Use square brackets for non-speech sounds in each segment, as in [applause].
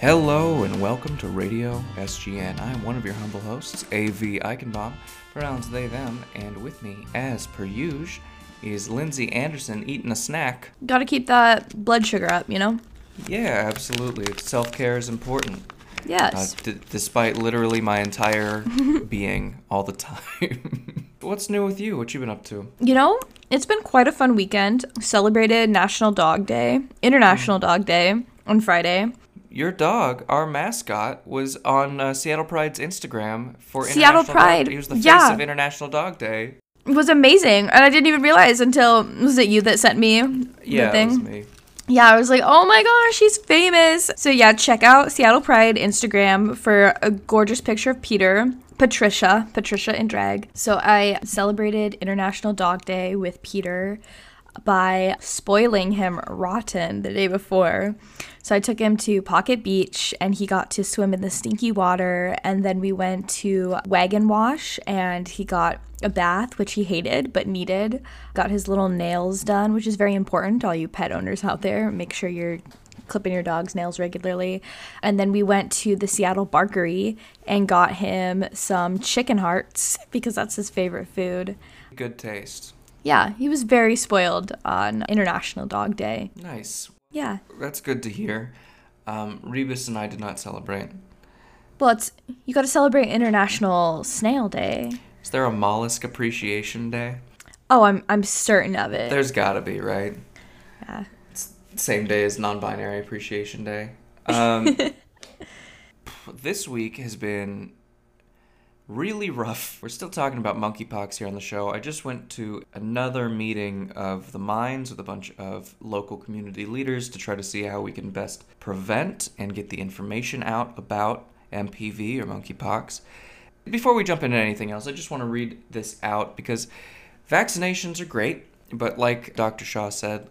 Hello and welcome to Radio SGN. I am one of your humble hosts, AV Eichenbaum, pronouns they, them, and with me, as per usual, is Lindsey Anderson eating a snack. Gotta keep that blood sugar up, you know? Yeah, absolutely. Self care is important. Uh, Yes. d- despite literally my entire [laughs] being all the time. [laughs] What's new with you? What you been up to? you know, it's been quite a fun weekend. Celebrated National Dog Day, International Dog Day on Friday. Your dog, our mascot, was on uh, Seattle Pride's Instagram for Seattle International Dog- Pride, He was the face yeah. of International Dog Day. It was amazing. And I didn't even realize until, was it you that sent me Yeah, the thing? it was me. Yeah, I was like, oh my gosh, she's famous. So yeah, check out Seattle Pride Instagram for a gorgeous picture of Peter. Patricia, Patricia in drag. So I celebrated International Dog Day with Peter by spoiling him rotten the day before. So I took him to Pocket Beach and he got to swim in the stinky water. And then we went to Wagon Wash and he got a bath, which he hated but needed. Got his little nails done, which is very important. All you pet owners out there, make sure you're clipping your dog's nails regularly. And then we went to the Seattle Barkery and got him some chicken hearts [laughs] because that's his favorite food. Good taste. Yeah, he was very spoiled on International Dog Day. Nice. Yeah. That's good to hear. Um, Rebus and I did not celebrate. Well, it's you got to celebrate International Snail Day. Is there a mollusk appreciation day? Oh, I'm I'm certain of it. There's gotta be, right? Yeah. Same day as non-binary appreciation day. Um, [laughs] this week has been really rough. [laughs] We're still talking about monkeypox here on the show. I just went to another meeting of the minds with a bunch of local community leaders to try to see how we can best prevent and get the information out about MPV or monkeypox. Before we jump into anything else, I just want to read this out because vaccinations are great, but like Dr. Shaw said,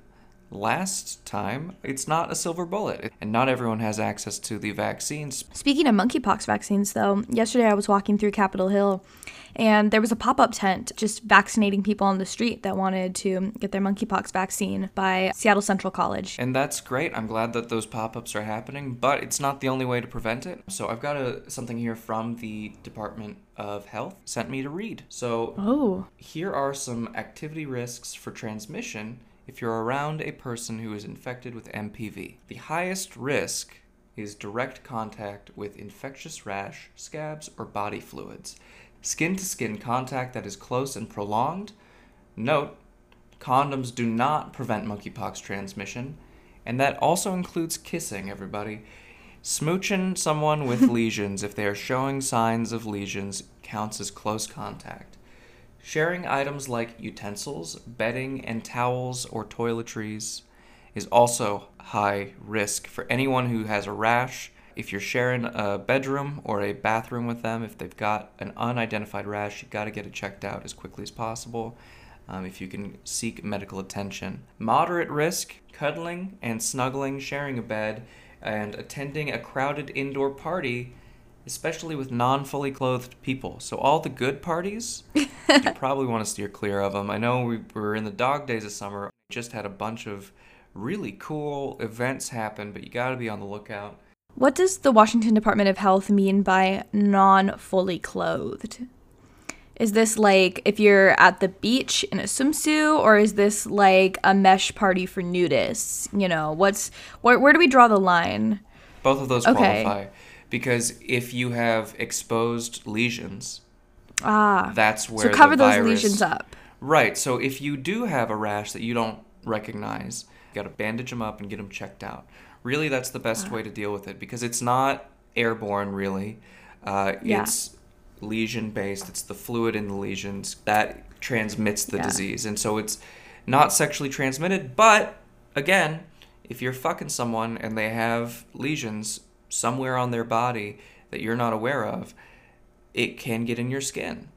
last time, it's not a silver bullet, and not everyone has access to the vaccines. Speaking of monkeypox vaccines, though, yesterday I was walking through Capitol Hill and there was a pop up tent just vaccinating people on the street that wanted to get their monkeypox vaccine by Seattle Central College. And that's great. I'm glad that those pop-ups are happening, but it's not the only way to prevent it. So I've got a, something here from the Department of Health sent me to read. So Oh, Here are some activity risks for transmission if you're around a person who is infected with MPV. The highest risk is direct contact with infectious rash, scabs, or body fluids. Skin to skin contact that is close and prolonged. Note, condoms do not prevent monkeypox transmission, and that also includes kissing, everybody. Smooching someone with [laughs] lesions, if they are showing signs of lesions, counts as close contact. Sharing items like utensils, bedding, and towels or toiletries is also high risk for anyone who has a rash. If you're sharing a bedroom or a bathroom with them, if they've got an unidentified rash, you've got to get it checked out as quickly as possible. Um, if you can seek medical attention. Moderate risk cuddling and snuggling, sharing a bed, and attending a crowded indoor party especially with non-fully clothed people. So all the good parties, [laughs] you probably want to steer clear of them. I know we were in the dog days of summer. Just had a bunch of really cool events happen, but you got to be on the lookout. what does the Washington Department of Health mean by non fully clothed? Is this like if you're at the beach in a swimsuit, or is this like a mesh party for nudists? You know, what's where, where do we draw the line? Both of those Okay. qualify because if you have exposed lesions, Ah, that's where so cover those virus- lesions up. Right. So if you do have a rash that you don't recognize, you got to bandage them up and get them checked out. Really, that's the best way to deal with it because it's not airborne, really. Uh, Yeah. It's lesion based, it's the fluid in the lesions that transmits the Yeah. disease. And so it's not sexually transmitted, but again, if you're fucking someone and they have lesions somewhere on their body that you're not aware of, it can get in your skin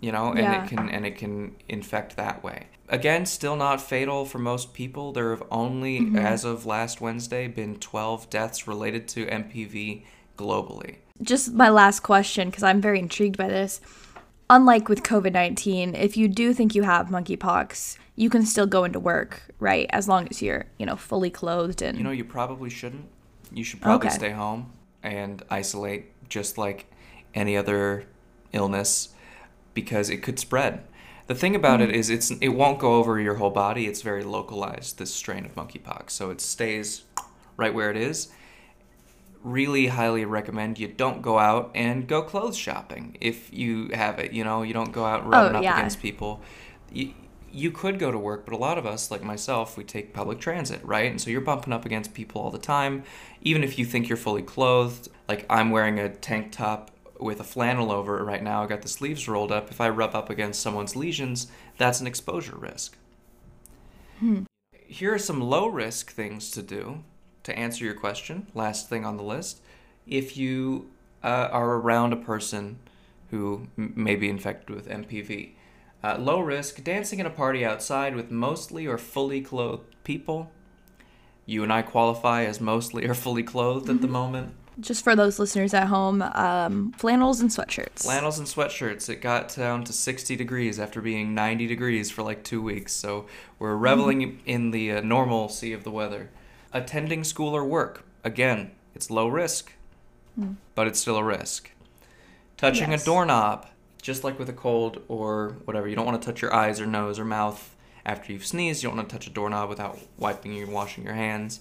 you know and Yeah. it can and it can infect that way again still not fatal for most people there have only Mm-hmm. as of last wednesday been 12 deaths related to mpv globally just my last question because I'm very intrigued by this. Unlike with COVID 19, if you do think you have monkeypox, you can still go into work, right? As long as you're, you know, fully clothed and. you know you probably shouldn't You should probably Okay. stay home and isolate just like any other illness because it could spread. The thing about it hmm. is it's it won't go over your whole body. It's very localized this strain of monkeypox. So it stays right where it is. Really highly recommend you don't go out and go clothes shopping if you have it, you know, you don't go out running oh, up yeah. against people. You, you could go to work, but a lot of us, like myself, we take public transit, right? And so you're bumping up against people all the time. Even if you think you're fully clothed, like I'm wearing a tank top with a flannel over it right now, I got the sleeves rolled up. If I rub up against someone's lesions, that's an exposure risk. Here are some low risk things to do to answer your question. Last thing on the list. If you uh, are around a person who m- may be infected with MPV, uh, low risk dancing in a party outside with mostly or fully clothed people. You and I qualify as mostly or fully clothed at the moment. Just for those listeners at home, um, flannels and sweatshirts. Flannels and sweatshirts. It got down to 60 degrees after being 90 degrees for like two weeks. So we're reveling in the uh, normalcy of the weather. Attending school or work. Again, it's low risk, but it's still a risk. Touching Yes. a doorknob, just like with a cold or whatever. You don't want to touch your eyes or nose or mouth after you've sneezed. You don't want to touch a doorknob without wiping and washing your hands.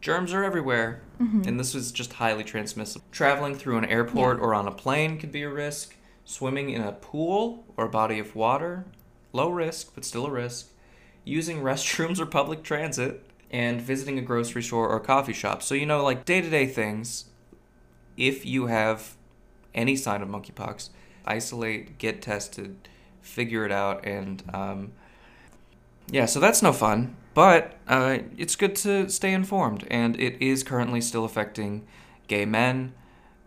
Germs are everywhere, mm-hmm. and this is just highly transmissible. Traveling through an airport or on a plane could be a risk. Swimming in a pool or a body of water, low risk, but still a risk. Using [laughs] restrooms or public transit, and visiting a grocery store or coffee shop. So, you know, like day to day things, if you have any sign of monkeypox, isolate, get tested, figure it out, and um, yeah, so that's no fun. But uh, it's good to stay informed, and it is currently still affecting gay men.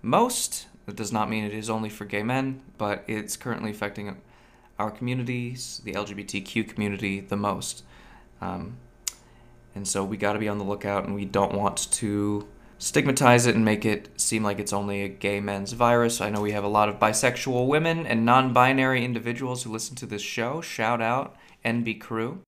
Most, that does not mean it is only for gay men, but it's currently affecting our communities, the LGBTQ community, the most. Um, and so we got to be on the lookout, and we don't want to stigmatize it and make it seem like it's only a gay men's virus. I know we have a lot of bisexual women and non binary individuals who listen to this show. Shout out, NB Crew.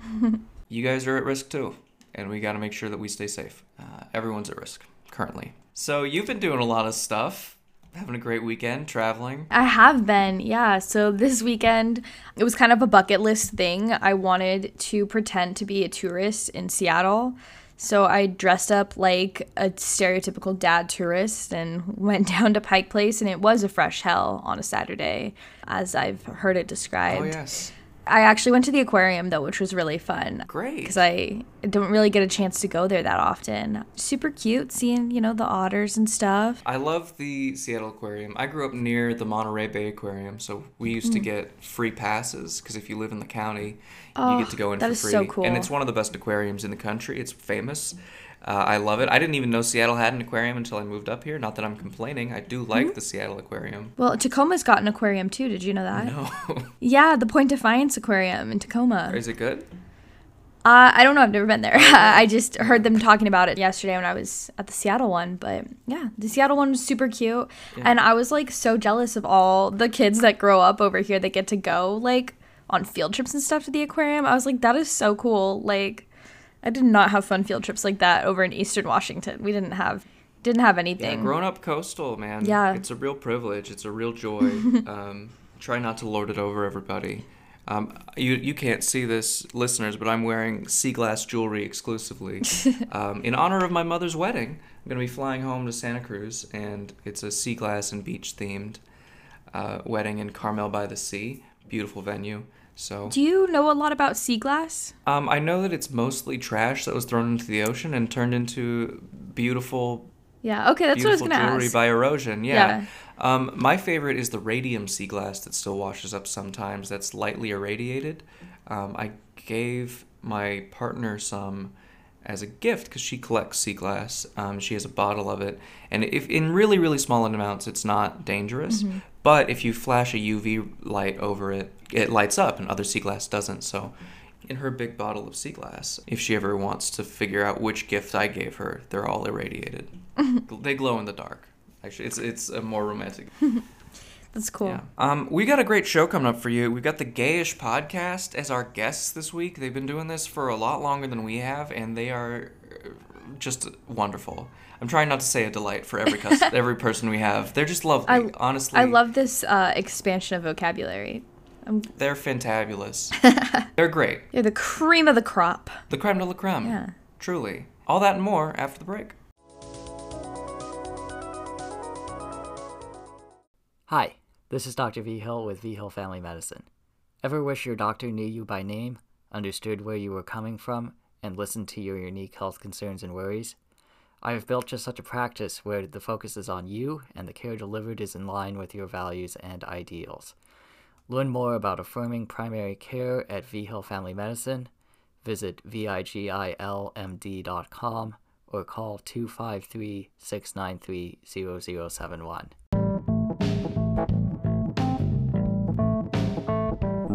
[laughs] you guys are at risk too, and we got to make sure that we stay safe. Uh, everyone's at risk currently. So you've been doing a lot of stuff, having a great weekend, traveling. I have been, yeah. So this weekend, it was kind of a bucket list thing. I wanted to pretend to be a tourist in Seattle. So I dressed up like a stereotypical dad tourist and [laughs] went down to Pike Place, and it was a fresh hell on a Saturday, as I've heard it oh, described. Oh yes, I actually went to the aquarium though, which was really fun. great. Because I don't really get a chance to go there that often. Super cute seeing, you know, the otters and stuff. I love the Seattle Aquarium. I grew up near the Monterey Bay Aquarium, so we used Hmm. to get free passes because if you live in the county, Oh, you get to go in that for is free. so cool. And it's one of the best aquariums in the country. It's famous. Uh, I love it. I didn't even know Seattle had an aquarium until I moved up here. Not that I'm complaining. I do like Mm-hmm. the Seattle Aquarium. Well, Tacoma's got an aquarium too. Did you know that? No, [laughs] Yeah, the Point Defiance Aquarium in Tacoma. is it good? Uh, I don't know. I've never been there. [laughs] I just heard them talking about it yesterday when I was at the Seattle one. But yeah, the Seattle one was super cute. And I was like so jealous of all the kids that grow up over here that get to go like on field trips and stuff to the aquarium. I was like, that is so cool. Like, I did not have fun field trips like that over in Eastern Washington. We didn't have didn't have Yeah, anything. grown up coastal, man. Yeah. It's a real privilege. It's a real joy. [laughs] um, try not to lord it over everybody. Um, you, you can't see this, listeners, but I'm wearing sea glass jewelry exclusively. [laughs] um, in honor of my mother's wedding, I'm going to be flying home to Santa Cruz, and it's a sea glass and beach themed uh, wedding in Carmel by the Sea. Beautiful venue. So Do you know a lot about sea glass? um, I know that it's mostly trash that was thrown into the ocean and turned into beautiful Yeah. Okay, that's what I was gonna jewelry ask. by erosion. Yeah. Yeah. Um, my favorite is the radium sea glass that still washes up sometimes. That's lightly irradiated. Um, I gave my partner some as a gift because she collects sea glass. Um, she has a bottle of it, and if in really really small amounts, it's not dangerous. Mm-hmm. But if you flash a UV light over it, it lights up, and other sea glass doesn't. So. In her big bottle of sea glass, if she ever wants to figure out which gift I gave her, they're all irradiated. [laughs] they glow in the dark. Actually, it's it's a more romantic. [laughs] That's cool. Yeah. Um, we got a great show coming up for you. We've got the Gayish podcast as our guests this week. They've been doing this for a lot longer than we have, and they are just wonderful. I'm trying not to say a delight for every cus- [laughs] every person we have. They're just lovely. I- Honestly, I love this uh, expansion of vocabulary. They're fantabulous. [laughs] They're great. You're the cream of the crop. The creme de la creme. Yeah. Truly. All that and more after the break. Hi, this is Dr. Vigil with Vigil Family Medicine. Ever wish your doctor knew you by name, understood where you were coming from, and listened to your unique health concerns and worries? I have built just such a practice where the focus is on you and the care delivered is in line with your values and ideals. Learn more about affirming primary care at V Family Medicine. Visit vigilmd.com or call 253 693 0071.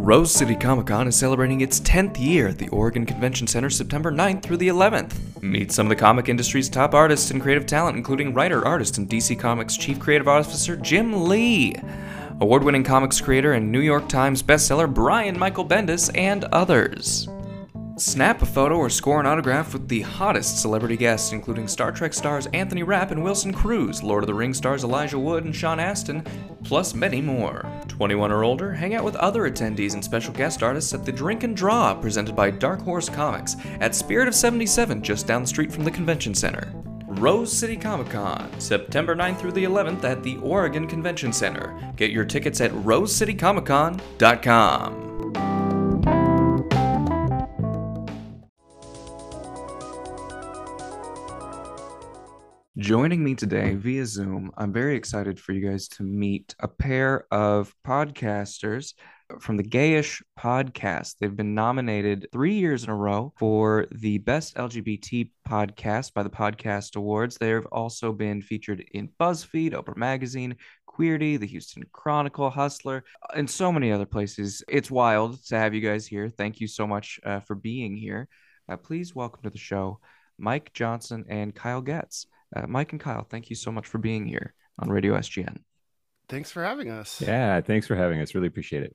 Rose City Comic Con is celebrating its 10th year at the Oregon Convention Center September 9th through the 11th. Meet some of the comic industry's top artists and creative talent, including writer, artist, and DC Comics Chief Creative Officer Jim Lee, award winning comics creator and New York Times bestseller Brian Michael Bendis, and others. Snap a photo or score an autograph with the hottest celebrity guests, including Star Trek stars Anthony Rapp and Wilson Cruz, Lord of the Rings stars Elijah Wood and Sean Astin, plus many more. 21 or older, hang out with other attendees and special guest artists at the Drink and Draw presented by Dark Horse Comics at Spirit of 77 just down the street from the convention center. Rose City Comic Con, September 9th through the 11th at the Oregon Convention Center. Get your tickets at rosecitycomiccon.com. Joining me today via Zoom, I'm very excited for you guys to meet a pair of podcasters from the Gayish podcast. They've been nominated three years in a row for the Best LGBT Podcast by the Podcast Awards. They've also been featured in BuzzFeed, Oprah Magazine, Queerty, the Houston Chronicle, Hustler, and so many other places. It's wild to have you guys here. Thank you so much uh, for being here. Uh, please welcome to the show Mike Johnson and Kyle Getz. Uh, Mike and Kyle, thank you so much for being here on Radio SGN. Thanks for having us. Yeah, thanks for having us. Really appreciate it.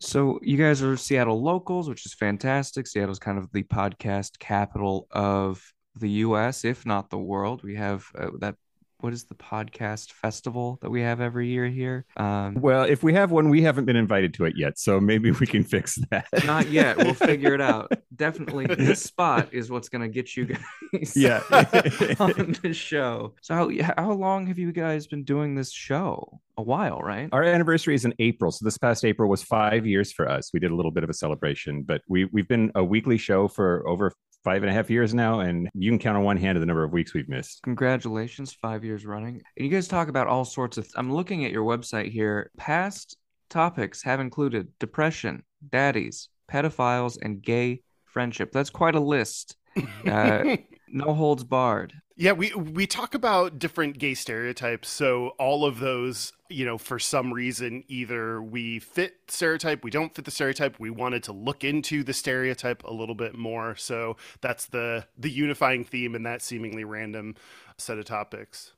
So, you guys are Seattle locals, which is fantastic. Seattle's kind of the podcast capital of the US, if not the world. We have uh, that. What is the podcast festival that we have every year here? Um, Well, if we have one, we haven't been invited to it yet, so maybe we can fix that. not yet. We'll figure it [laughs] out. Definitely, this spot is what's going to get you guys Yeah. [laughs] on the show. So, how, how long have you guys been doing this show? A while, right? Our anniversary is in April, so this past April was five years for us. We did a little bit of a celebration, but we we've been a weekly show for over five and a half years now, and you can count on one hand the number of weeks we've missed. Congratulations, five years running. And you guys talk about all sorts of. I'm looking at your website here. Past topics have included depression, daddies, pedophiles, and gay friendship. That's quite a list. [laughs] Uh, no holds barred. Yeah, we we talk about different gay stereotypes. So all of those, you know, for some reason, either we fit stereotype, we don't fit the stereotype. We wanted to look into the stereotype a little bit more. So that's the the unifying theme in that seemingly random set of topics.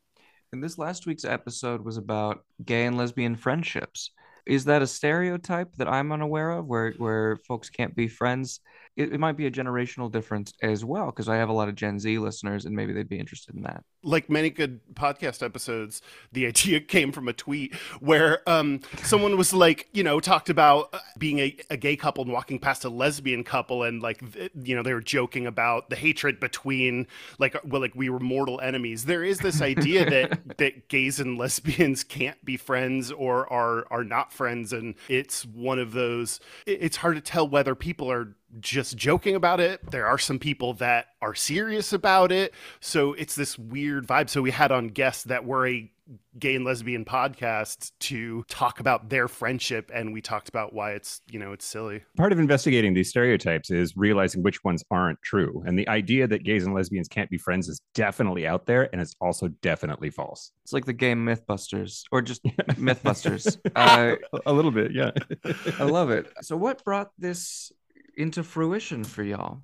And this last week's episode was about gay and lesbian friendships. Is that a stereotype that I'm unaware of, where where folks can't be friends? It, it might be a generational difference as well, because I have a lot of Gen Z listeners, and maybe they'd be interested in that. Like many good podcast episodes, the idea [laughs] came from a tweet where um, someone was like, you know, talked about uh, being a, a gay couple and walking past a lesbian couple, and like, you know, they were joking about the hatred between, like, uh, well, like we were mortal enemies. There is this idea that [laughs] that gays and lesbians can't be friends or are are not friends, and it's one of those. It's hard to tell whether people are just joking about it. There are some people that are serious about it. So it's this weird vibe. So we had on guests that were a gay and lesbian podcast to talk about their friendship and we talked about why it's, you know, it's silly. Part of investigating these stereotypes is realizing which ones aren't true. And the idea that gays and lesbians can't be friends is definitely out there, and it's also definitely false. It's like the game Mythbusters, or just [laughs] Mythbusters. [laughs] Uh, a little bit, yeah. I love it. So, what brought this into fruition for y'all?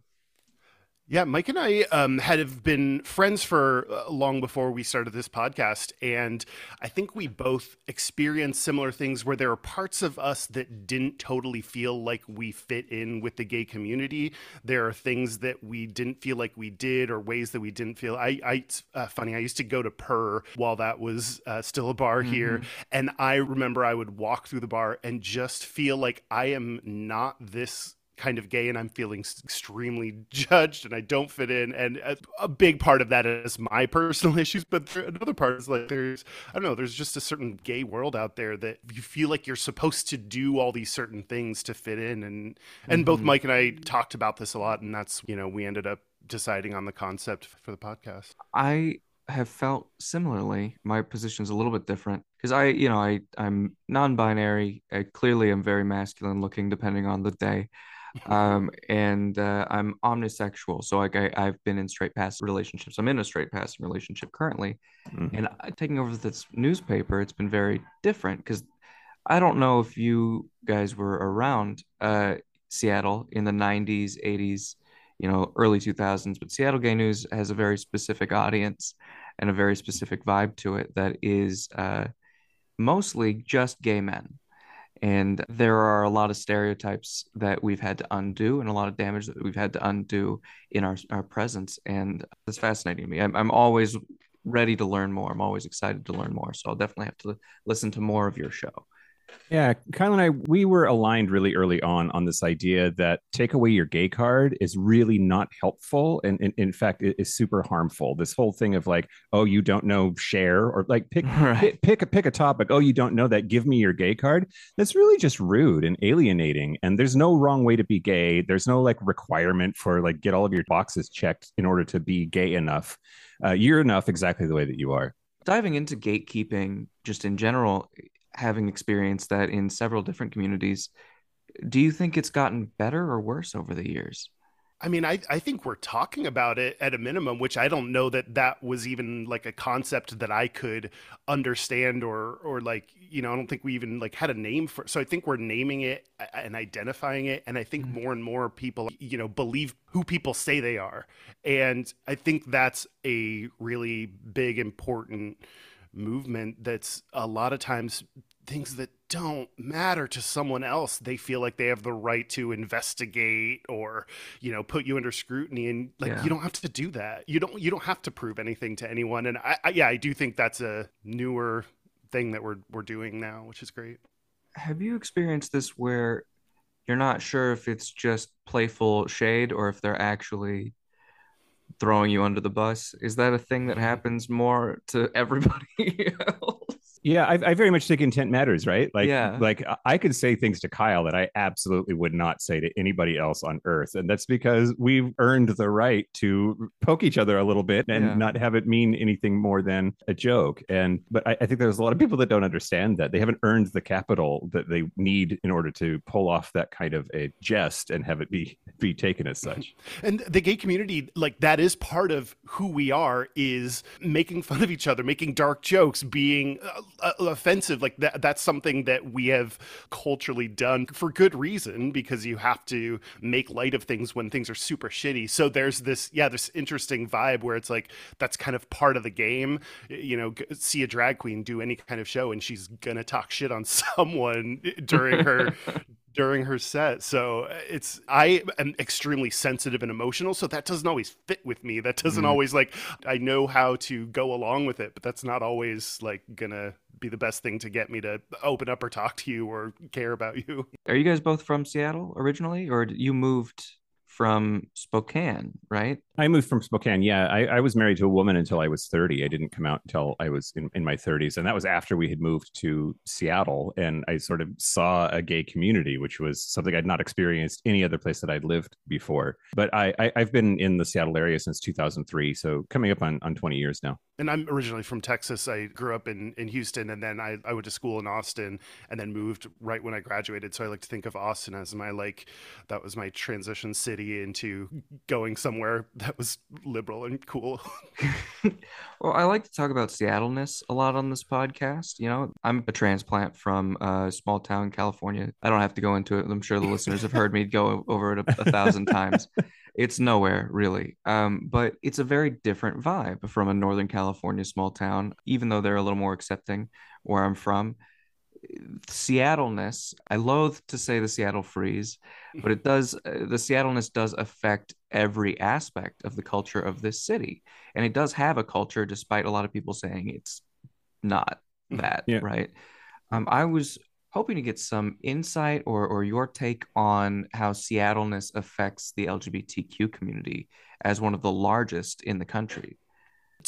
Yeah, Mike and I um, had have been friends for uh, long before we started this podcast, and I think we both experienced similar things where there are parts of us that didn't totally feel like we fit in with the gay community. There are things that we didn't feel like we did, or ways that we didn't feel. I, I uh, funny, I used to go to Purr while that was uh, still a bar mm-hmm. here, and I remember I would walk through the bar and just feel like I am not this kind of gay and I'm feeling extremely judged and I don't fit in. And a, a big part of that is my [laughs] personal issues, but another part is like there's, I don't know, there's just a certain gay world out there that you feel like you're supposed to do all these certain things to fit in. And, and mm-hmm. both Mike and I talked about this a lot. And that's, you know, we ended up deciding on the concept for the podcast. I have felt similarly. My position is a little bit different because I, you know, I I'm non-binary. I clearly am very masculine looking, depending on the day um, and uh, I'm omnisexual. So like I, I've been in straight past relationships. I'm in a straight past relationship currently, mm-hmm. and taking over this newspaper, it's been very different because I don't know if you guys were around uh, Seattle in the '90s, '80s, you know, early 2000s, but Seattle Gay News has a very specific audience and a very specific vibe to it that is uh, mostly just gay men. And there are a lot of stereotypes that we've had to undo and a lot of damage that we've had to undo in our, our presence. And it's fascinating to me. I'm, I'm always ready to learn more. I'm always excited to learn more. So I'll definitely have to listen to more of your show. Yeah, Kyle and I, we were aligned really early on on this idea that take away your gay card is really not helpful, and, and in fact, it is super harmful. This whole thing of like, oh, you don't know share or like pick [laughs] right. pick, pick a pick a topic. Oh, you don't know that? Give me your gay card. That's really just rude and alienating. And there's no wrong way to be gay. There's no like requirement for like get all of your boxes checked in order to be gay enough. Uh, you're enough exactly the way that you are diving into gatekeeping just in general having experienced that in several different communities, do you think it's gotten better or worse over the years? I mean, I, I think we're talking about it at a minimum, which I don't know that that was even like a concept that I could understand or or like you know I don't think we even like had a name for. So I think we're naming it and identifying it, and I think mm-hmm. more and more people you know believe who people say they are, and I think that's a really big important movement that's a lot of times things that don't matter to someone else. They feel like they have the right to investigate or you know put you under scrutiny and like yeah. you don't have to do that. You don't you don't have to prove anything to anyone. And I, I yeah i do think that's a newer thing that we're we're doing now which is great. Have you experienced this where you're not sure if it's just playful shade or if they're actually throwing you under the bus. Is that a thing that mm. happens more to everybody [laughs] else? Yeah, I, I, very much think intent matters, right? Like, yeah. like I could say things to Kyle that I absolutely would not say to anybody else on Earth, and that's because we've earned the right to poke each other a little bit and yeah. not have it mean anything more than a joke. And but I, I, think there's a lot of people that don't understand that they haven't earned the capital that they need in order to pull off that kind of a jest and have it be be taken as [laughs] such. And the gay community, like that, is part of who we are. Is making fun of each other, making dark jokes, being. Uh, uh, Uh, offensive like that that's something that we have culturally done for good reason because you have to make light of things when things are super shitty. So there's this yeah this interesting vibe where it's like that's kind of part of the game. You know see a drag queen do any kind of show and she's gonna talk shit on [laughs] someone during her [laughs] during her set. So uh, it's I am extremely sensitive and emotional, so that doesn't always fit with me. That doesn't mm. always like I know how to go along with it, but that's not always like gonna be the best thing to get me to open up or talk to you or care about you. Are you guys both from Seattle originally or you moved from Spokane, right? I moved from Spokane. Yeah, I, I, was married to a woman until I was 30. I didn't come out until I was in, in my 30s. And that was after we had moved to Seattle. And I sort of saw a gay community, which was something I'd not experienced any other place that I'd lived before. But I, I, have been in the Seattle area since 2003. So coming up on, on 20 years now. And I'm originally from Texas. I grew up in, in Houston and then I, I went to school in Austin and then moved right when I graduated. So I like to think of Austin as my like, that was my transition city into going somewhere that was liberal and cool. [laughs] well, I like to talk about Seattleness a lot on this podcast. You know, I'm a transplant from a small town, in California. I don't have to go into it. I'm sure the listeners have heard me go over it a, a thousand times. It's nowhere really. Um, but it's a very different vibe from a Northern California small town, even though they're a little more accepting where I'm from. Seattleness, I loathe to say the Seattle freeze, but it does, uh, the Seattleness does affect every aspect of the culture of this city. And it does have a culture, despite a lot of people saying it's not that, Yeah. right? Um, I was hoping to get some insight or, or your take on how Seattleness affects the LGBTQ community as one of the largest in the country.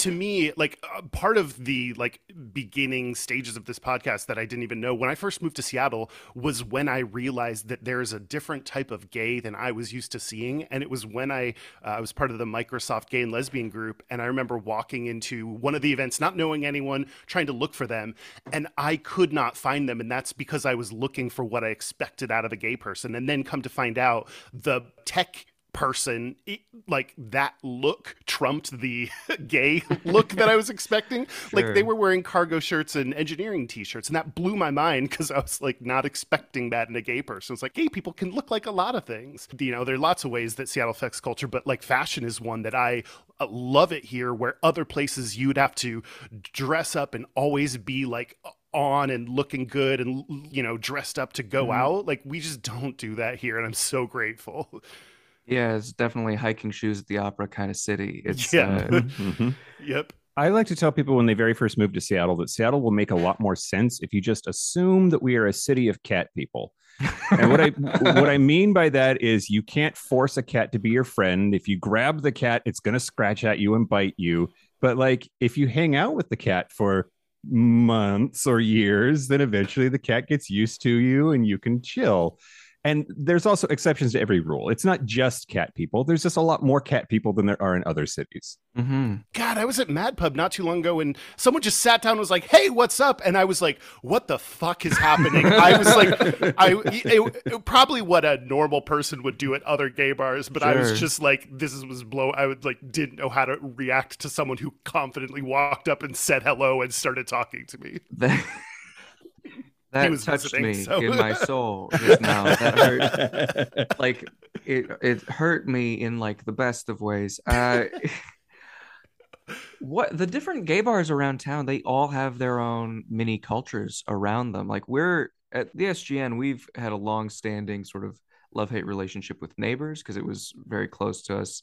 To me like uh, part of the like beginning stages of this podcast that i didn't even know when i first moved to seattle was when i realized that there is a different type of gay than i was used to seeing. And it was when i uh, i was part of the microsoft gay and lesbian group and i remember walking into one of the events not knowing anyone trying to look for them and i could not find them. And that's because i was looking for what i expected out of a gay person. And then come to find out the tech person it, like that look trumped the [laughs] gay look that i was expecting. [laughs] Like they were wearing cargo shirts and engineering t-shirts and that blew my mind because i was like not expecting that in a gay person. It's like gay people can look like a lot of things. You know there are lots of ways that seattle affects culture but like fashion is one that i uh, love it here where other places you'd have to dress up and always be like on and looking good and you know dressed up to go out. Like we just don't do that here and i'm so grateful Yeah, it's definitely hiking shoes at the opera kind of city. [laughs] It's Yeah. uh, [laughs] Mhm. yep I like to tell people when they very first move to Seattle that Seattle will make a lot more sense if you just assume that we are a city of cat people. And what I [laughs] what I mean by that is you can't force a cat to be your friend. If you grab the cat, it's going to scratch at you and bite you. But like if you hang out with the cat for months or years, then eventually the cat gets used to you and you can chill. And there's also exceptions to every rule. It's not just cat people. There's just a lot more cat people than there are in other cities. mhm. God, I was at Mad Pub not too long ago and someone just sat down and was like, "Hey, what's up?" And I was like, "What the fuck is happening?" I was like, I it, it- probably what a normal person would do at other gay bars, but I was just like, "This was blow." I would like didn't know how to react to someone who confidently walked up and said hello and started talking to me. [laughs] That, that was touched visiting, me so- in my [laughs] soul just now. That hurt. [laughs] like it it hurt me in like the best of ways. Uh, [laughs] what the different gay bars around town, they all have their own mini cultures around them. Like we're at the SGN, we've had a long-standing sort of love-hate relationship with neighbors because it was very close to us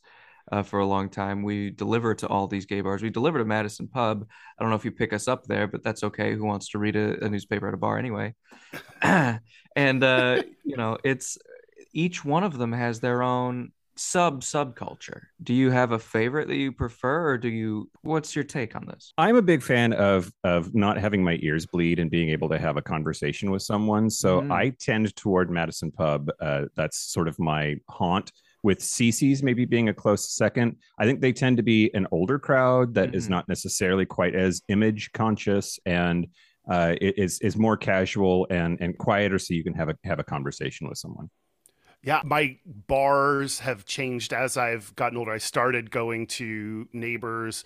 uh, for a long time. We deliver to all these gay bars. We deliver to Madison Pub. I don't know if you pick us up there, but that's okay. Who wants to read a, a newspaper at a bar anyway? [clears throat] and uh, [laughs] you know, it's each one of them has their own sub subculture. Do you have a favorite that you prefer, or do you? What's your take on this? I'm a big fan of of not having my ears bleed and being able to have a conversation with someone. So Mhm. I tend toward Madison Pub. Uh, that's sort of my haunt. With CC's maybe being a close second. I think they tend to be an older crowd that is Mhm. not necessarily quite as image conscious and uh, it is is more casual and and quieter, so you can have a have a conversation with someone. Yeah, my bars have changed as I've gotten older. I started going to neighbors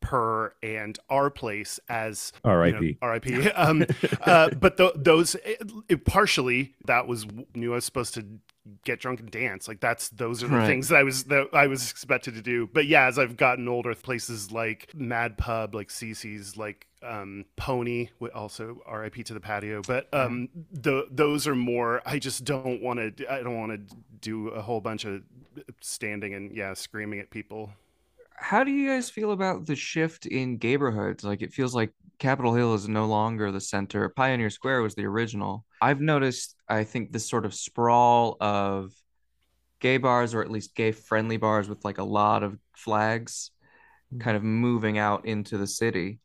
Purr and R Place as you know, R.I.P. R.I.P. [laughs] Um, uh, but th- those it, it- partially that was knew I was supposed to get drunk and dance. Like that's those are the Right. things that I was that I was expected to do. But yeah, as I've gotten older, places like Mad Pub, like CC's, like um, Pony, also R.I.P. to the patio. But um, the those are more. I just don't want to. I don't want to do a whole bunch of standing and yeah, screaming at people. How do you guys feel about the shift in neighborhoods? Like it feels like Capitol Hill is no longer the center. Pioneer Square was the original. I've noticed, I think, this sort of sprawl of gay bars, or at least gay friendly bars with like a lot of flags mm. kind of moving out into the city.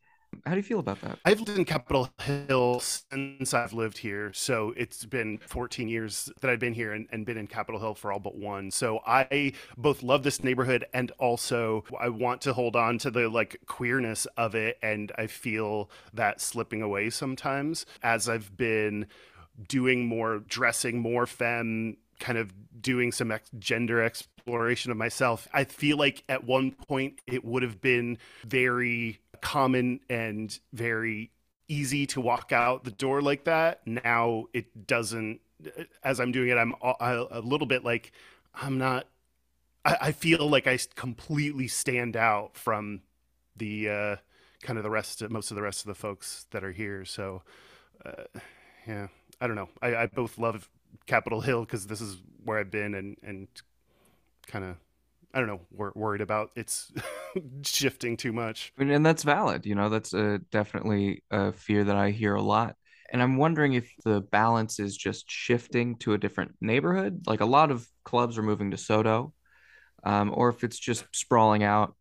How do you feel about that? I've lived in Capitol Hill since I've lived here. So it's been 14 years that I've been here and, and been in Capitol Hill for all but one. So I both love this neighborhood and also I want to hold on to the like queerness of it. And I feel that slipping away sometimes as I've been doing more dressing, more femme, kind of doing some ex- gender exploration of myself. I feel like at one point it would have been very common and very easy to walk out the door like that. Now it doesn't. As I'm doing it, I'm a, a little bit like I'm not I, I feel like I completely stand out from the uh, kind of the rest of most of the rest of the folks that are here. So, uh, yeah, I don't know. I, I both love Capitol Hill because this is where I've been and and kind of I don't know, wor- worried about it's [laughs] shifting too much. And that's valid. You know, that's a, definitely a fear that I hear a lot. And I'm wondering if the balance is just shifting to a different neighborhood. Like a lot of clubs are moving to SoDo, um, or if it's just sprawling out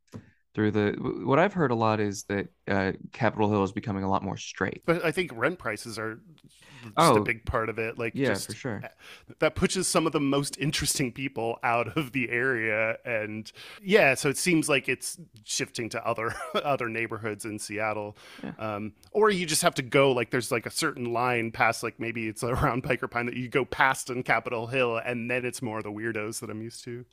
through the. What I've heard a lot is that uh, Capitol Hill is becoming a lot more straight. But I think rent prices are just Oh, a big part of it. Like, Yeah, just, for sure. that pushes some of the most interesting people out of the area and yeah so it seems like it's shifting to other [laughs] other neighborhoods in seattle Yeah. um, or you just have to go like there's like a certain line past like maybe it's [laughs] around piker pine that you go past on capitol hill and then it's more the weirdos that i'm used to.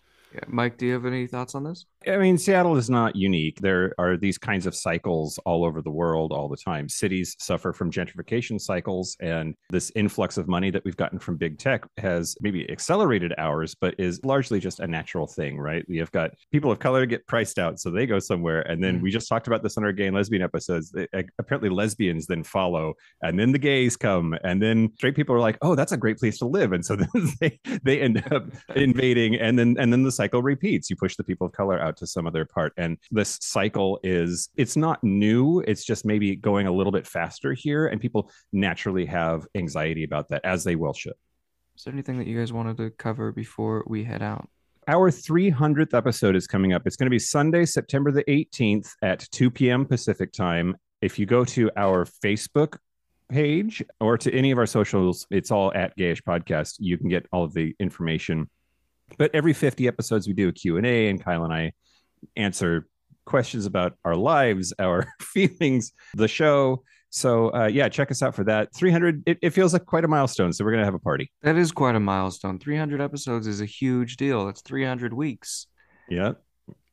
Mike, do you have any thoughts on this? I mean, Seattle is not unique. There are these kinds of cycles all over the world all the time. Cities suffer from gentrification cycles, and this influx of money that we've gotten from big tech has maybe accelerated ours, but is largely just a natural thing, right? We have got people of color get priced out, so they go somewhere. And then Mhm. we just talked about this on our gay and lesbian episodes. They- apparently, lesbians then follow, and then the gays come, and then straight people are like, "Oh, that's a great place to live," and so [laughs] then they they end up invading, and then and then the cycle repeats. You push the people of color out to some other part, and this cycle is it's not new. It's just maybe going a little bit faster here, and people naturally have anxiety about that, as they will should. Is there anything that you guys wanted to cover before we head out? Our 300th episode is coming up. It's going to be Sunday, September the 18th at 2 p.m. Pacific time. If you go to our Facebook page or to any of our socials, it's all at Gayish Podcast. You can get all of the information. But every 50 episodes, we do a Q&A, and Kyle and I answer questions about our lives, [laughs] our feelings, the show. So uh, yeah, check us out for that. 300, it, it feels like quite a milestone. So we're going to have a party. That is quite a milestone. 300 episodes is a huge deal. That's 300 weeks Yeah.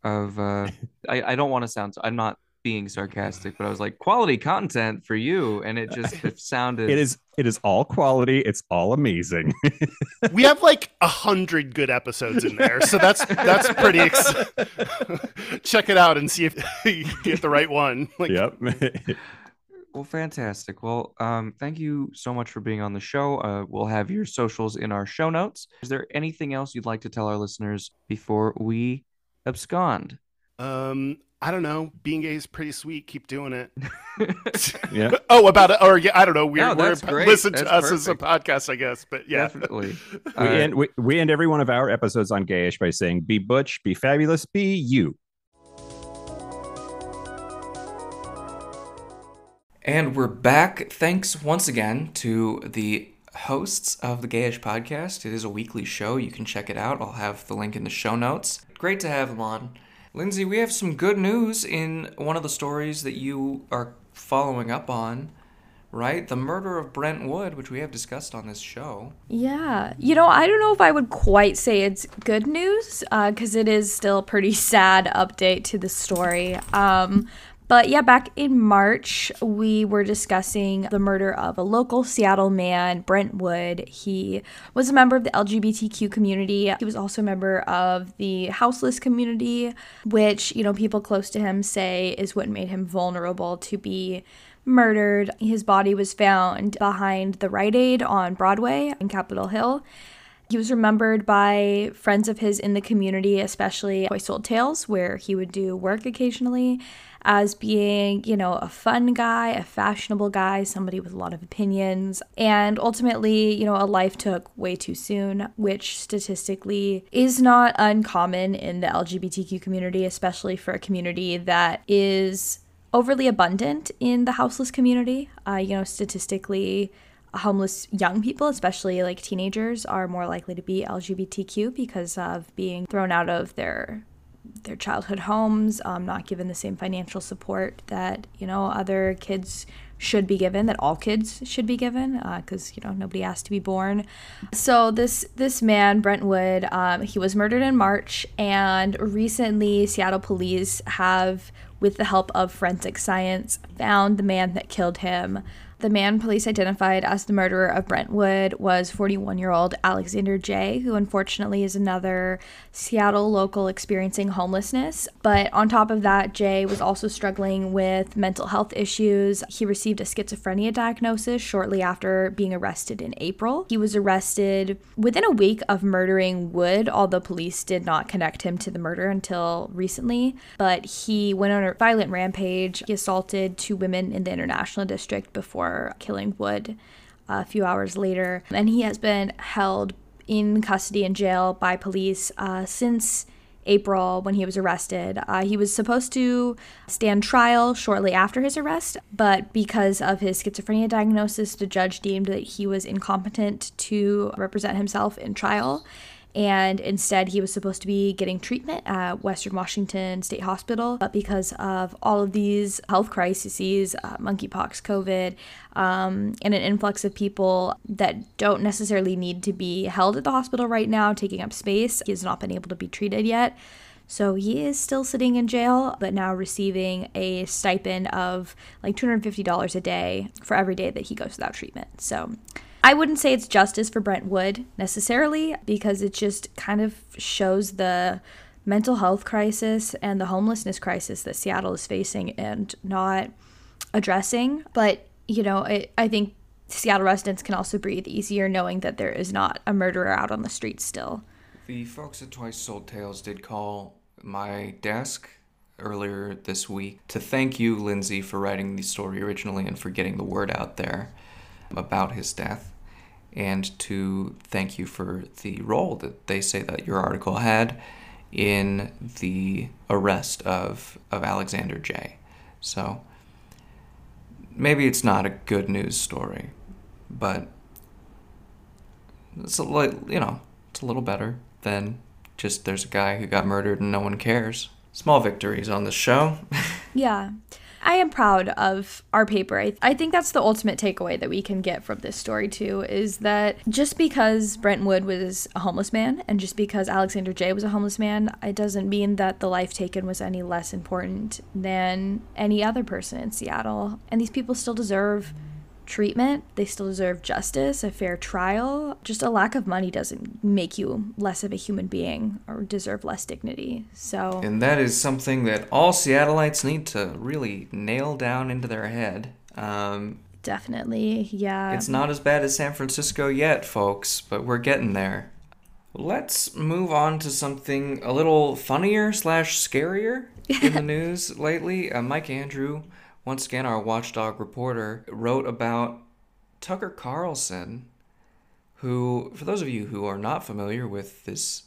of. Uh, [laughs] I, I don't want to sound. I'm not being sarcastic, but I was like quality content for you, and it just it [laughs] sounded. It is it is all quality. It's all amazing. we have like a hundred good episodes in there so that's that's pretty ex- [laughs] check it out and see if [laughs] you get the right one like yep. Well, fantastic. Well, um, thank you so much for being on the show. Uh, we'll have your socials in our show notes. Is there anything else you'd like to tell our listeners before we abscond? Um, I don't know. Being gay is pretty sweet. Keep doing it. [laughs] yeah. [laughs] oh, about it, or yeah, I don't know. We're, No, we're great. listen to That's us as a podcast, I guess. But yeah, Definitely. [laughs] We Uh, end we, we end every one of our episodes on gayish by saying be butch, be fabulous, be you. And we're back. Thanks once again to the hosts of the Gayish podcast. It is a weekly show. You can check it out. I'll have the link in the show notes. Great to have them on. Lindsey, we have some good news in one of the stories that you are following up on, right? The murder of Brent Wood, which we have discussed on this show. Yeah. You know, I don't know if I would quite say it's good news because it is still a pretty [laughs] sad update to the story. Um, but yeah, back in March, we were discussing the murder of a local Seattle man, Brent Wood. He was a member of the LGBTQ community. He was also a member of the houseless community, which, you know, people close to him say is what made him vulnerable to be murdered. His body was found behind the Rite Aid on Broadway in Capitol Hill. He was remembered by friends of his in the community, especially Boy Sold Tales, where he would do work occasionally, as being, you know, a fun guy, a fashionable guy, somebody with a lot of opinions. And ultimately, you know, a life took way too soon, which statistically is not uncommon in the LGBTQ community, especially for a community that is overly abundant in the houseless community. Uh, you know, statistically, homeless young people, especially like teenagers, are more likely to be LGBTQ because of being thrown out of their their childhood homes, um, not given the same financial support that you know other kids should be given, that all kids should be given, because you know nobody asked to be born. So this this man Brent Wood, um, he was murdered in March, and recently Seattle police have, with the help of forensic science, found the man that killed him. The man police identified as the murderer of Brent Wood was 41 year old Alexander J., who unfortunately is another Seattle local experiencing homelessness. But on top of that, Jay was also struggling with mental health issues. He received a schizophrenia diagnosis shortly after being arrested in April. He was arrested within a week of murdering Wood, although police did not connect him to the murder until recently. But he went on a violent rampage. He assaulted two women in the International District before killing Wood a few hours later. And he has been held in custody in jail by police uh, since April when he was arrested. Uh, he was supposed to stand trial shortly after his arrest, but because of his schizophrenia diagnosis, the judge deemed that he was incompetent to represent himself in trial and instead he was supposed to be getting treatment at Western Washington State Hospital. But because of all of these health crises, uh, monkeypox, COVID, um, and an influx of people that don't necessarily need to be held at the hospital right now, taking up space, he has not been able to be treated yet. So he is still sitting in jail, but now receiving a stipend of like $250 a day for every day that he goes without treatment. So I wouldn't say it's justice for Brent Wood necessarily because it just kind of shows the mental health crisis and the homelessness crisis that Seattle is facing and not addressing. But, you know, it, I think Seattle residents can also breathe easier knowing that there is not a murderer out on the streets still. The folks at Twice Sold Tales did call my desk earlier this week to thank you, Lindsey, for writing the story originally and for getting the word out there about his death and to thank you for the role that they say that your article had in the arrest of, of Alexander J. So maybe it's not a good news story, but it's a li- you know it's a little better than just there's a guy who got murdered and no one cares. Small victories on the show. [laughs] yeah. I am proud of our paper. I, I think that's the ultimate takeaway that we can get from this story, too, is that just because Brent Wood was a homeless man and just because Alexander J was a homeless man, it doesn't mean that the life taken was any less important than any other person in Seattle. And these people still deserve treatment. They still deserve justice, a fair trial. Just a lack of money doesn't make you less of a human being or deserve less dignity. So And that is something that all Seattleites need to really nail down into their head. Um, definitely, yeah. It's not as bad as San Francisco yet, folks, but we're getting there. Let's move on to something a little funnier slash scarier in the [laughs] news lately. Uh, Mike Andrew once again, our watchdog reporter wrote about Tucker Carlson, who, for those of you who are not familiar with this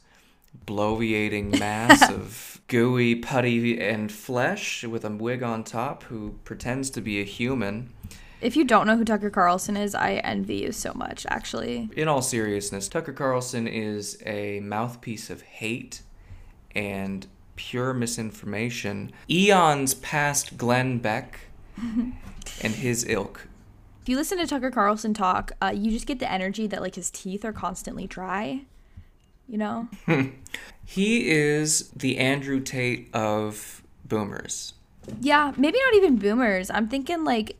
bloviating [laughs] mass of gooey putty and flesh with a wig on top, who pretends to be a human. If you don't know who Tucker Carlson is, I envy you so much, actually. In all seriousness, Tucker Carlson is a mouthpiece of hate and pure misinformation. Eons past Glenn Beck [laughs] and his ilk. If you listen to Tucker Carlson talk, uh, you just get the energy that like his teeth are constantly dry. You know? [laughs] he is the Andrew Tate of boomers. Yeah, maybe not even boomers. I'm thinking like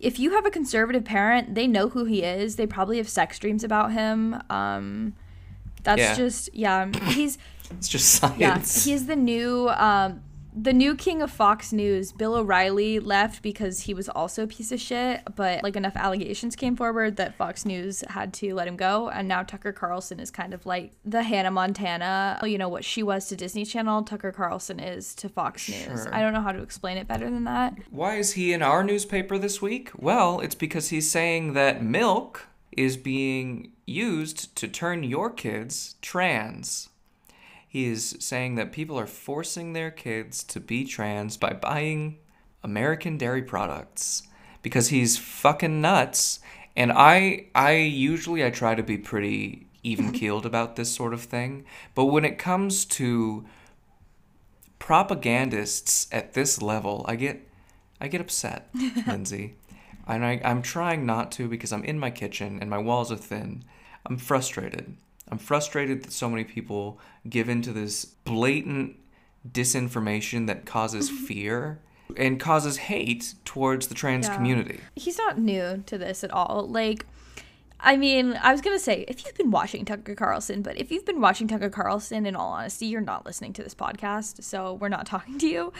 if you have a conservative parent, they know who he is. They probably have sex dreams about him. Um, that's yeah. just yeah. He's it's just science. Yeah, he's the new um, the new king of Fox News, Bill O'Reilly, left because he was also a piece of shit, but like enough allegations came forward that Fox News had to let him go. And now Tucker Carlson is kind of like the Hannah Montana, you know, what she was to Disney Channel, Tucker Carlson is to Fox sure. News. I don't know how to explain it better than that. Why is he in our newspaper this week? Well, it's because he's saying that milk is being used to turn your kids trans. He is saying that people are forcing their kids to be trans by buying American dairy products because he's fucking nuts. And I I usually I try to be pretty even [laughs] keeled about this sort of thing, but when it comes to propagandists at this level, I get I get upset, [laughs] Lindsey. And I, I'm trying not to because I'm in my kitchen and my walls are thin. I'm frustrated. I'm frustrated that so many people give into this blatant disinformation that causes mm-hmm. fear and causes hate towards the trans Yeah. community. He's not new to this at all. Like, I mean, I was gonna say if you've been watching Tucker Carlson, but if you've been watching Tucker Carlson, in all honesty, you're not listening to this podcast, so we're not talking to you.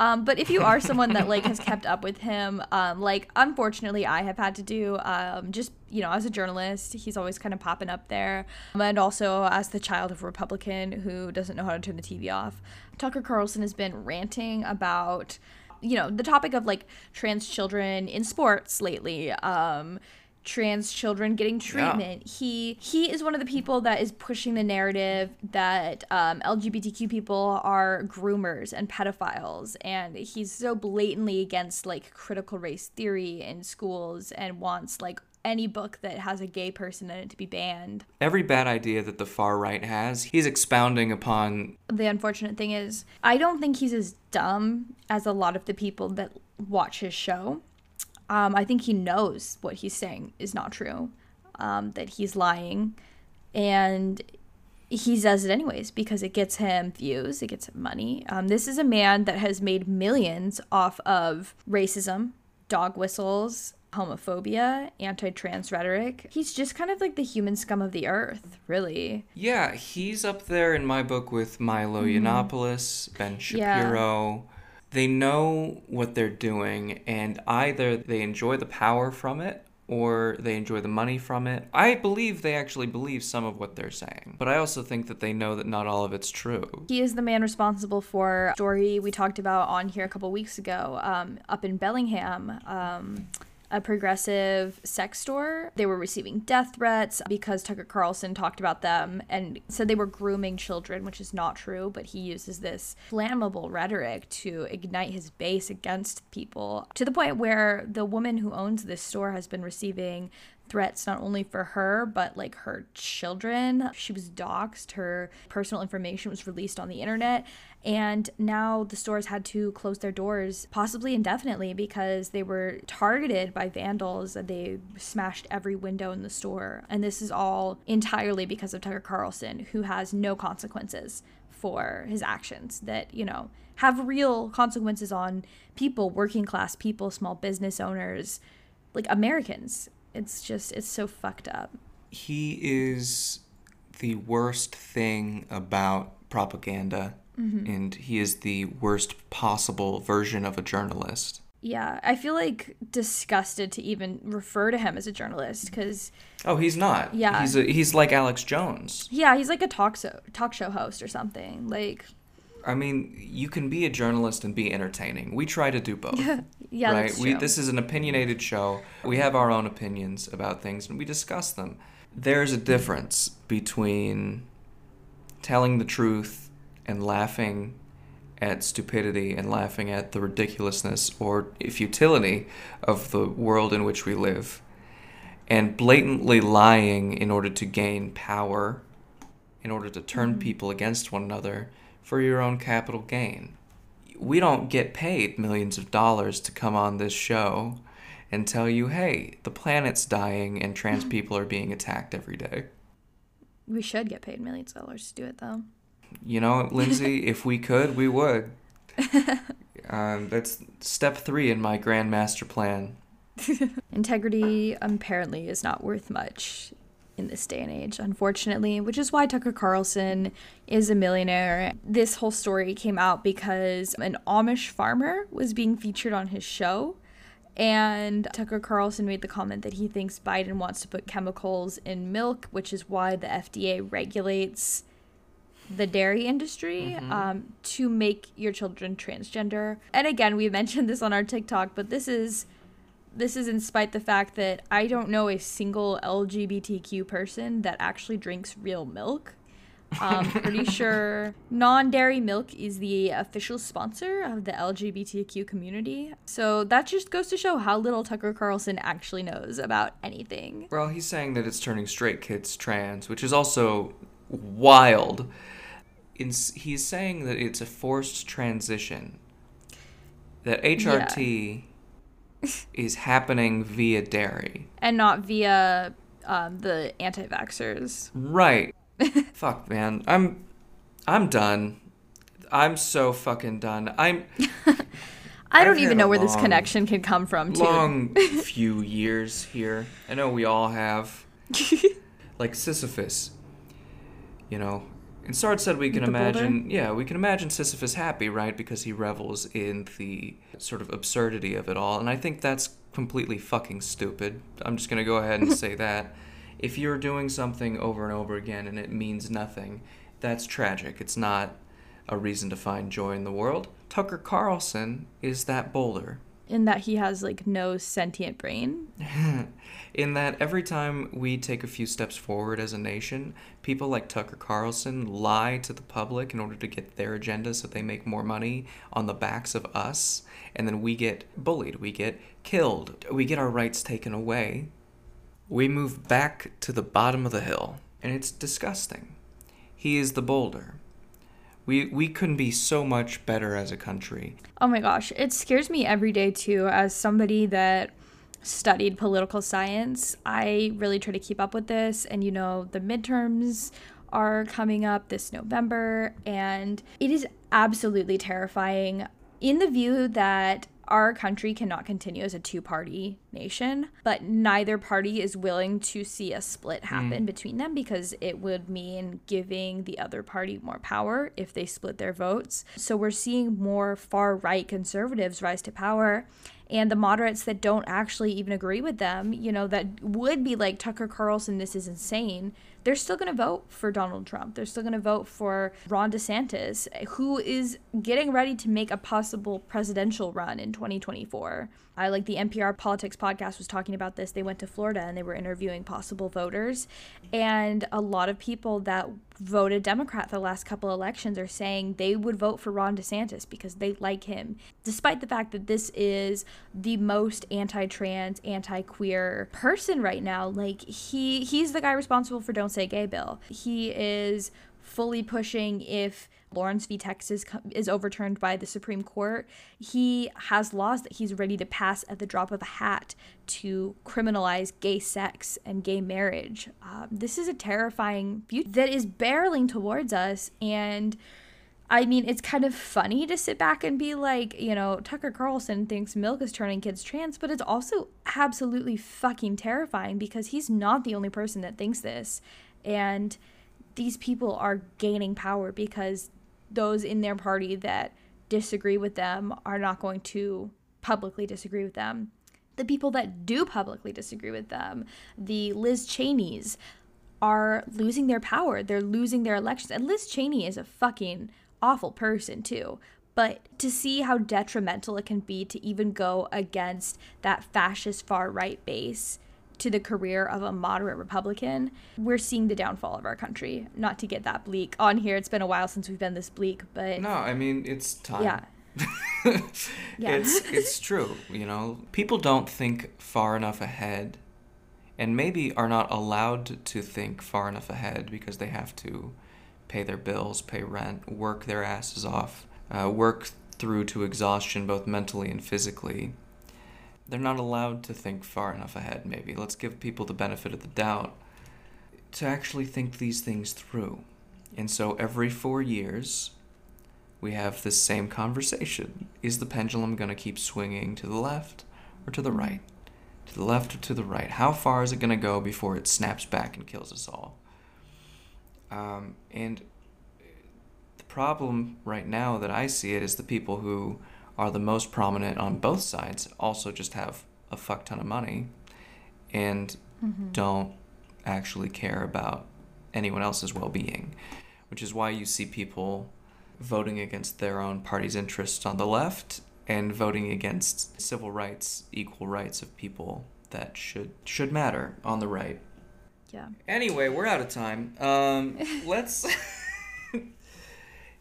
Um, but if you are someone that like has [laughs] kept up with him, um, like unfortunately I have had to do, um, just you know, as a journalist, he's always kind of popping up there, um, and also as the child of a Republican who doesn't know how to turn the TV off. Tucker Carlson has been ranting about you know the topic of like trans children in sports lately um trans children getting treatment. He he is one of the people that is pushing the narrative that um, lgbtq people are groomers and pedophiles. And he's so blatantly against like critical race theory in schools and wants like any book that has a gay person in it to be banned. Every bad idea that the far right has, he's expounding upon. The unfortunate thing is i don't think he's as dumb as a lot of the people that watch his show um, i think he knows what he's saying is not true um, that he's lying. And he does it anyways because it gets him views it gets him money. Um, this is a man that has made millions off of racism dog whistles homophobia anti-trans rhetoric. He's just kind of like the human scum of the earth really. Yeah, he's up there in my book with Milo Yiannopoulos, Ben Yeah. They know what they're doing, and either they enjoy the power from it or they enjoy the money from it. I believe they actually believe some of what they're saying, but I also think that they know that not all of it's true. He is the man responsible for story we talked about on here a couple weeks ago, um, up in Bellingham. Um, a progressive sex store. They were receiving death threats because Tucker Carlson talked about them and said they were grooming children, which is not true, but he uses this flammable rhetoric to ignite his base against people to the point where the woman who owns this store has been receiving threats not only for her but like her children. She was doxxed. Her personal information was released on the internet. And now the stores had to close their doors possibly indefinitely because they were targeted by vandals and they smashed every window in the store. And this is all entirely because of tucker carlson who has no consequences for his actions that you know have real consequences on people working class people small business owners like americans it's just it's so fucked up He is the worst thing about propaganda, mm-hmm. and he is the worst possible version of a journalist. yeah i feel like disgusted to even refer to him as a journalist because Oh, he's not. Yeah. He's a, he's like Alex Jones. yeah he's like a talk show talk show host or something like I mean, you can be a journalist and be entertaining. We try to do both. [laughs] yeah right? We this is an opinionated show. We have our own opinions about things and we discuss them. There's a difference between telling the truth and laughing at stupidity and laughing at the ridiculousness or futility of the world in which we live and blatantly lying in order to gain power in order to turn mm-hmm. people against one another for your own capital gain we don't get paid millions of dollars to come on this show and tell you, hey, the planet's dying and trans [laughs] people are being attacked every day. we should get paid millions of dollars to do it though You know, Lindsey, [laughs] if we could, we would. [laughs] Um, that's step three in my grand master plan. integrity apparently is not worth much in this day and age, unfortunately, which is why Tucker Carlson is a millionaire. This whole story came out because an Amish farmer was being featured on his show. And Tucker Carlson made the comment that he thinks Biden wants to put chemicals in milk, which is why the FDA regulates the dairy industry um, to make your children transgender. And again, we mentioned this on our TikTok, but this is this is in spite the fact that I don't know a single LGBTQ person that actually drinks real milk. I'm um, [laughs] pretty sure non dairy milk is the official sponsor of the LGBTQ community. So that just goes to show how little Tucker Carlson actually knows about anything. Well, he's saying that it's turning straight kids trans, which is also wild. In, he's saying that it's a forced transition. That HRT is happening via dairy. And not via um, the anti vaxxers. Right. [laughs] Fuck, man. I'm I'm done. I'm so fucking done. I'm [laughs] I don't even know where this connection can come from, too. long [laughs] few years here. I know we all have. like Sisyphus. You know, and Sartre said we can the boulder? imagine, yeah, we can imagine Sisyphus happy, right? Because he revels in the sort of absurdity of it all. And I think that's completely fucking stupid. I'm just going to go ahead and [laughs] say that. If you're doing something over and over again and it means nothing, that's tragic. It's not a reason to find joy in the world. Tucker Carlson is that boulder. In that he has like no sentient brain. [laughs] in that every time we take a few steps forward as a nation, people like Tucker Carlson lie to the public in order to get their agenda so they make more money on the backs of us, and then we get bullied, we get killed, we get our rights taken away. We move back to the bottom of the hill, and it's disgusting. He is the boulder. We, we couldn't be so much better as a country. Oh my gosh, it scares me every day too. As somebody that studied political science, I really try to keep up with this. And you know, the midterms are coming up this November, and it is absolutely terrifying in the view that our country cannot continue as a two party nation, but neither party is willing to see a split hmm. happen between them because it would mean giving the other party more power if they split their votes. So we're seeing more far right conservatives rise to power. And the moderates that don't actually even agree with them, you know, that would be like Tucker Carlson, this is insane, they're still going to vote for Donald Trump. They're still going to vote for Ron DeSantis, who is getting ready to make a possible presidential run in 2024. I like the NPR Politics podcast was talking about this. They went to Florida and they were interviewing possible voters. And a lot of people that voted Democrat the last couple elections are saying they would vote for Ron DeSantis because they like him, despite the fact that this is the most anti-trans, anti-queer person right now. Like he he's the guy responsible for Don't Say Gay bill. He is fully pushing if Lawrence v. Texas is overturned by the Supreme Court, he has laws that he's ready to pass at the drop of a hat to criminalize gay sex and gay marriage. Um, this is a terrifying future that is barreling towards us. And I mean, it's kind of funny to sit back and be like, you know, Tucker Carlson thinks milk is turning kids trans, but it's also absolutely fucking terrifying because he's not the only person that thinks this. And these people are gaining power because those in their party that disagree with them are not going to publicly disagree with them. The people that do publicly disagree with them, the Liz Cheneys, are losing their power. They're losing their elections. And Liz Cheney is a fucking awful person, too. But to see how detrimental it can be to even go against that fascist far right base to the career of a moderate Republican, we're seeing the downfall of our country. Not to get that bleak on here. It's been a while since we've been this bleak, but No, I mean, it's time. yeah. [laughs] Yeah. It's it's true, you know. People don't think far enough ahead and maybe are not allowed to think far enough ahead because they have to pay their bills, pay rent, work their asses off, uh, work through to exhaustion both mentally and physically. They're not allowed to think far enough ahead, maybe. Let's give people the benefit of the doubt to actually think these things through. And so every four years, we have this same conversation. Is the pendulum going to keep swinging to the left or to the right? To the left or to the right? How far is it going to go before it snaps back and kills us all? Um, and the problem right now that I see it is the people who are the most prominent on both sides also just have a fuck ton of money and don't actually care about anyone else's well being, which is why you see people voting against their own party's interests on the left and voting against civil rights, equal rights of people that should should matter on the right. Yeah. Anyway, we're out of time. Um, [laughs] let's.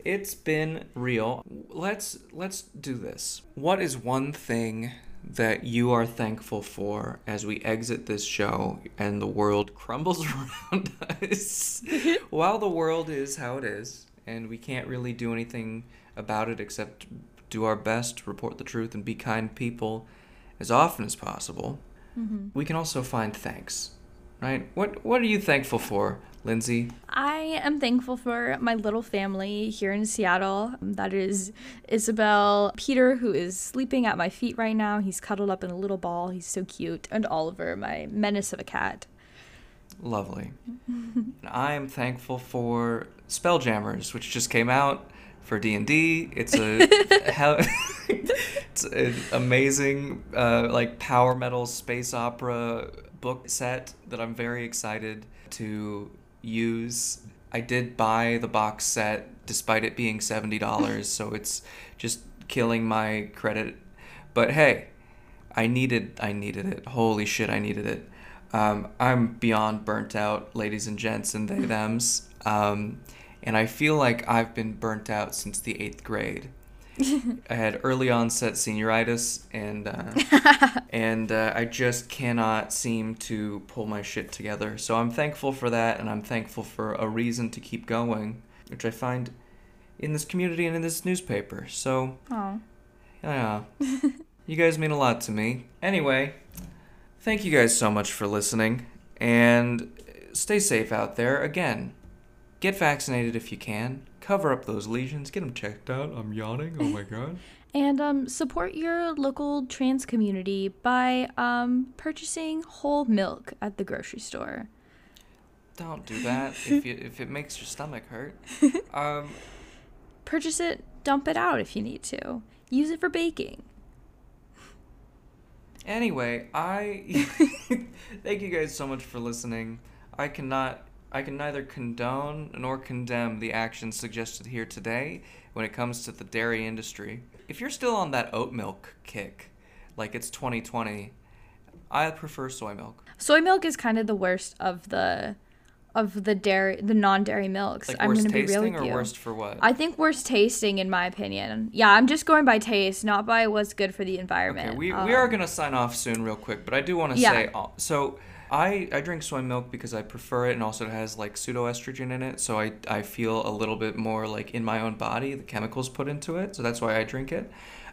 It's been real. Let's let's do this. What is one thing that you are thankful for as we exit this show and the world [laughs] crumbles around us? [laughs] While the world is how it is, and we can't really do anything about it except do our best, report the truth, and be kind people as often as possible. Mm-hmm. We can also find thanks right? What What are you thankful for, Lindsey? I am thankful for my little family here in Seattle. That is Isabel, Peter, who is sleeping at my feet right now. He's cuddled up in a little ball. He's so cute. And Oliver, my menace of a cat. Lovely. [laughs] I am thankful for Spelljammers, which just came out for D and D. It's a [laughs] [laughs] it's an amazing uh, like power metal space opera book set that I'm very excited to use. I did buy the box set despite it being seventy dollars, so it's just killing my credit. But hey, I needed I needed it. Holy shit, I needed it. Um, I'm beyond burnt out, ladies and gents and they thems. Um, and I feel like I've been burnt out since the eighth grade. I had early onset senioritis, and uh, [laughs] and uh, I just cannot seem to pull my shit together. So I'm thankful for that, and I'm thankful for a reason to keep going, which I find in this community and in this newspaper. So Oh. yeah, [laughs] you guys mean a lot to me. Anyway, thank you guys so much for listening, and stay safe out there. Again, get vaccinated if you can. Cover up those lesions. Get them checked out. I'm yawning. Oh my god. [laughs] And um, support your local trans community by um, purchasing whole milk at the grocery store. Don't do that if you, [laughs] if it makes your stomach hurt. [laughs] Um, Purchase it, dump it out if you need to. Use it for baking. Anyway, I thank you guys so much for listening. I cannot I can neither condone nor condemn the actions suggested here today when it comes to the dairy industry. If you're still on that oat milk kick, like it's 2020, I prefer soy milk. Soy milk is kind of the worst of the of the dairy the non-dairy milks. Like I'm worst gonna be real tasting with or you. worst for what? I think worst tasting in my opinion. Yeah, I'm just going by taste, not by what's good for the environment. Okay, we, Um, we are gonna sign off soon, real quick, but I do want to Yeah. say uh, so. I, I drink soy milk because I prefer it and also it has like pseudoestrogen in it, so I, I feel a little bit more like in my own body the chemicals put into it, so that's why I drink it.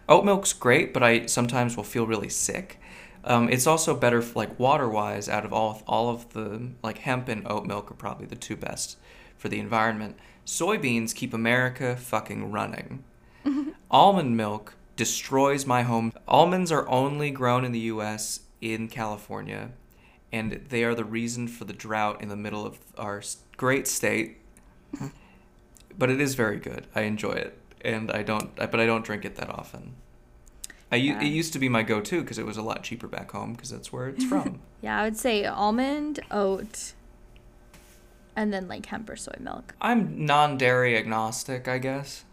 Oat milk's great, but I sometimes will feel really sick. Um, it's also better like water wise. Out of all all of the like hemp and oat milk are probably the two best for the environment. Soybeans keep America fucking running. [laughs] Almond milk destroys my home. Almonds are only grown in the US in California, and they are the reason for the drought in the middle of our great state. Mm-hmm. but it is very good. I enjoy it, and I don't but I don't drink it that often. I Yeah. it used to be my go-to because it was a lot cheaper back home because that's where it's from. [laughs] Yeah, I would say almond, oat, and then like hemp or soy milk. I'm non-dairy agnostic, I guess,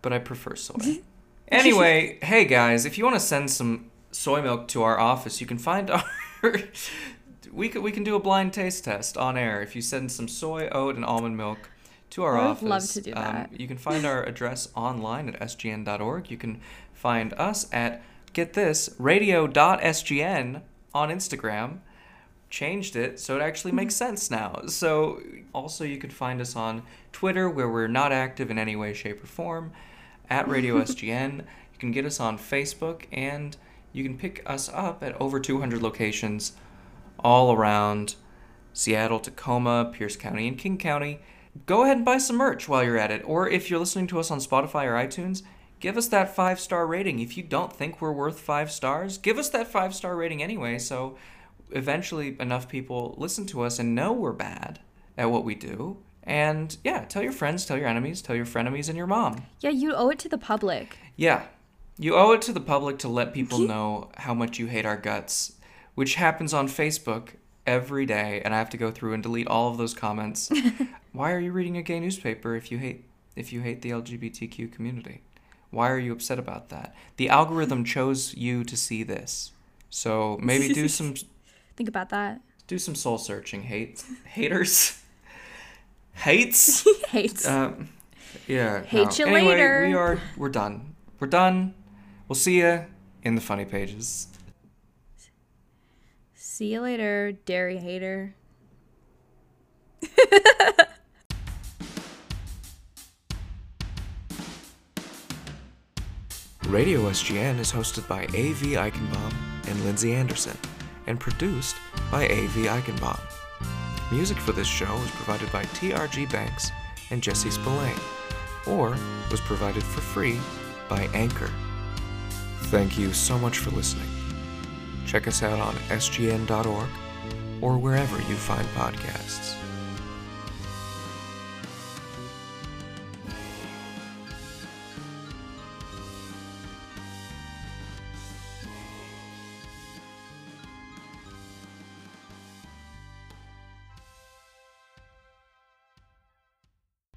but I prefer soy. [laughs] anyway, hey guys, if you want to send some soy milk to our office, you can find our. [laughs] we can we can do a blind taste test on air if you send some soy, oat, and almond milk to our office. I would office. love to do Um, that. you can find our [laughs] address online at sgn.org. You can find us at get this radio.sgn on Instagram changed it so it actually makes sense now. So also you can find us on Twitter where we're not active in any way, shape, or form at Radio SGN. [laughs] You can get us on Facebook and you can pick us up at over 200 locations all around Seattle, Tacoma, Pierce County, and King County. Go ahead and buy some merch while you're at it. Or if you're listening to us on Spotify or iTunes, give us that five star rating. If you don't think we're worth five stars, give us that five star rating anyway. So eventually enough people listen to us and know we're bad at what we do. And yeah, tell your friends, tell your enemies, tell your frenemies, and your mom. Yeah, you owe it to the public. Yeah. You owe it to the public to let people know how much you hate our guts, which happens on Facebook every day, and I have to go through and delete all of those comments. [laughs] Why are you reading a gay newspaper if you hate if you hate the LGBTQ community? Why are you upset about that? The algorithm [laughs] chose you to see this. So maybe do [laughs] some Think about that. do some soul searching, hate haters. Hates? Hates. Um, yeah. Hate you anyway, later. We are. We're done. We're done. We'll see you in the funny pages. See you later, dairy hater. [laughs] Radio SGN is hosted by A.V. Eichenbaum and Lindsey Anderson, and produced by A.V. Eichenbaum. Music for this show was provided by TRG Banks and Jesse Spillane, or was provided for free by Anchor. Thank you so much for listening. Check us out on sgn.org or wherever you find podcasts.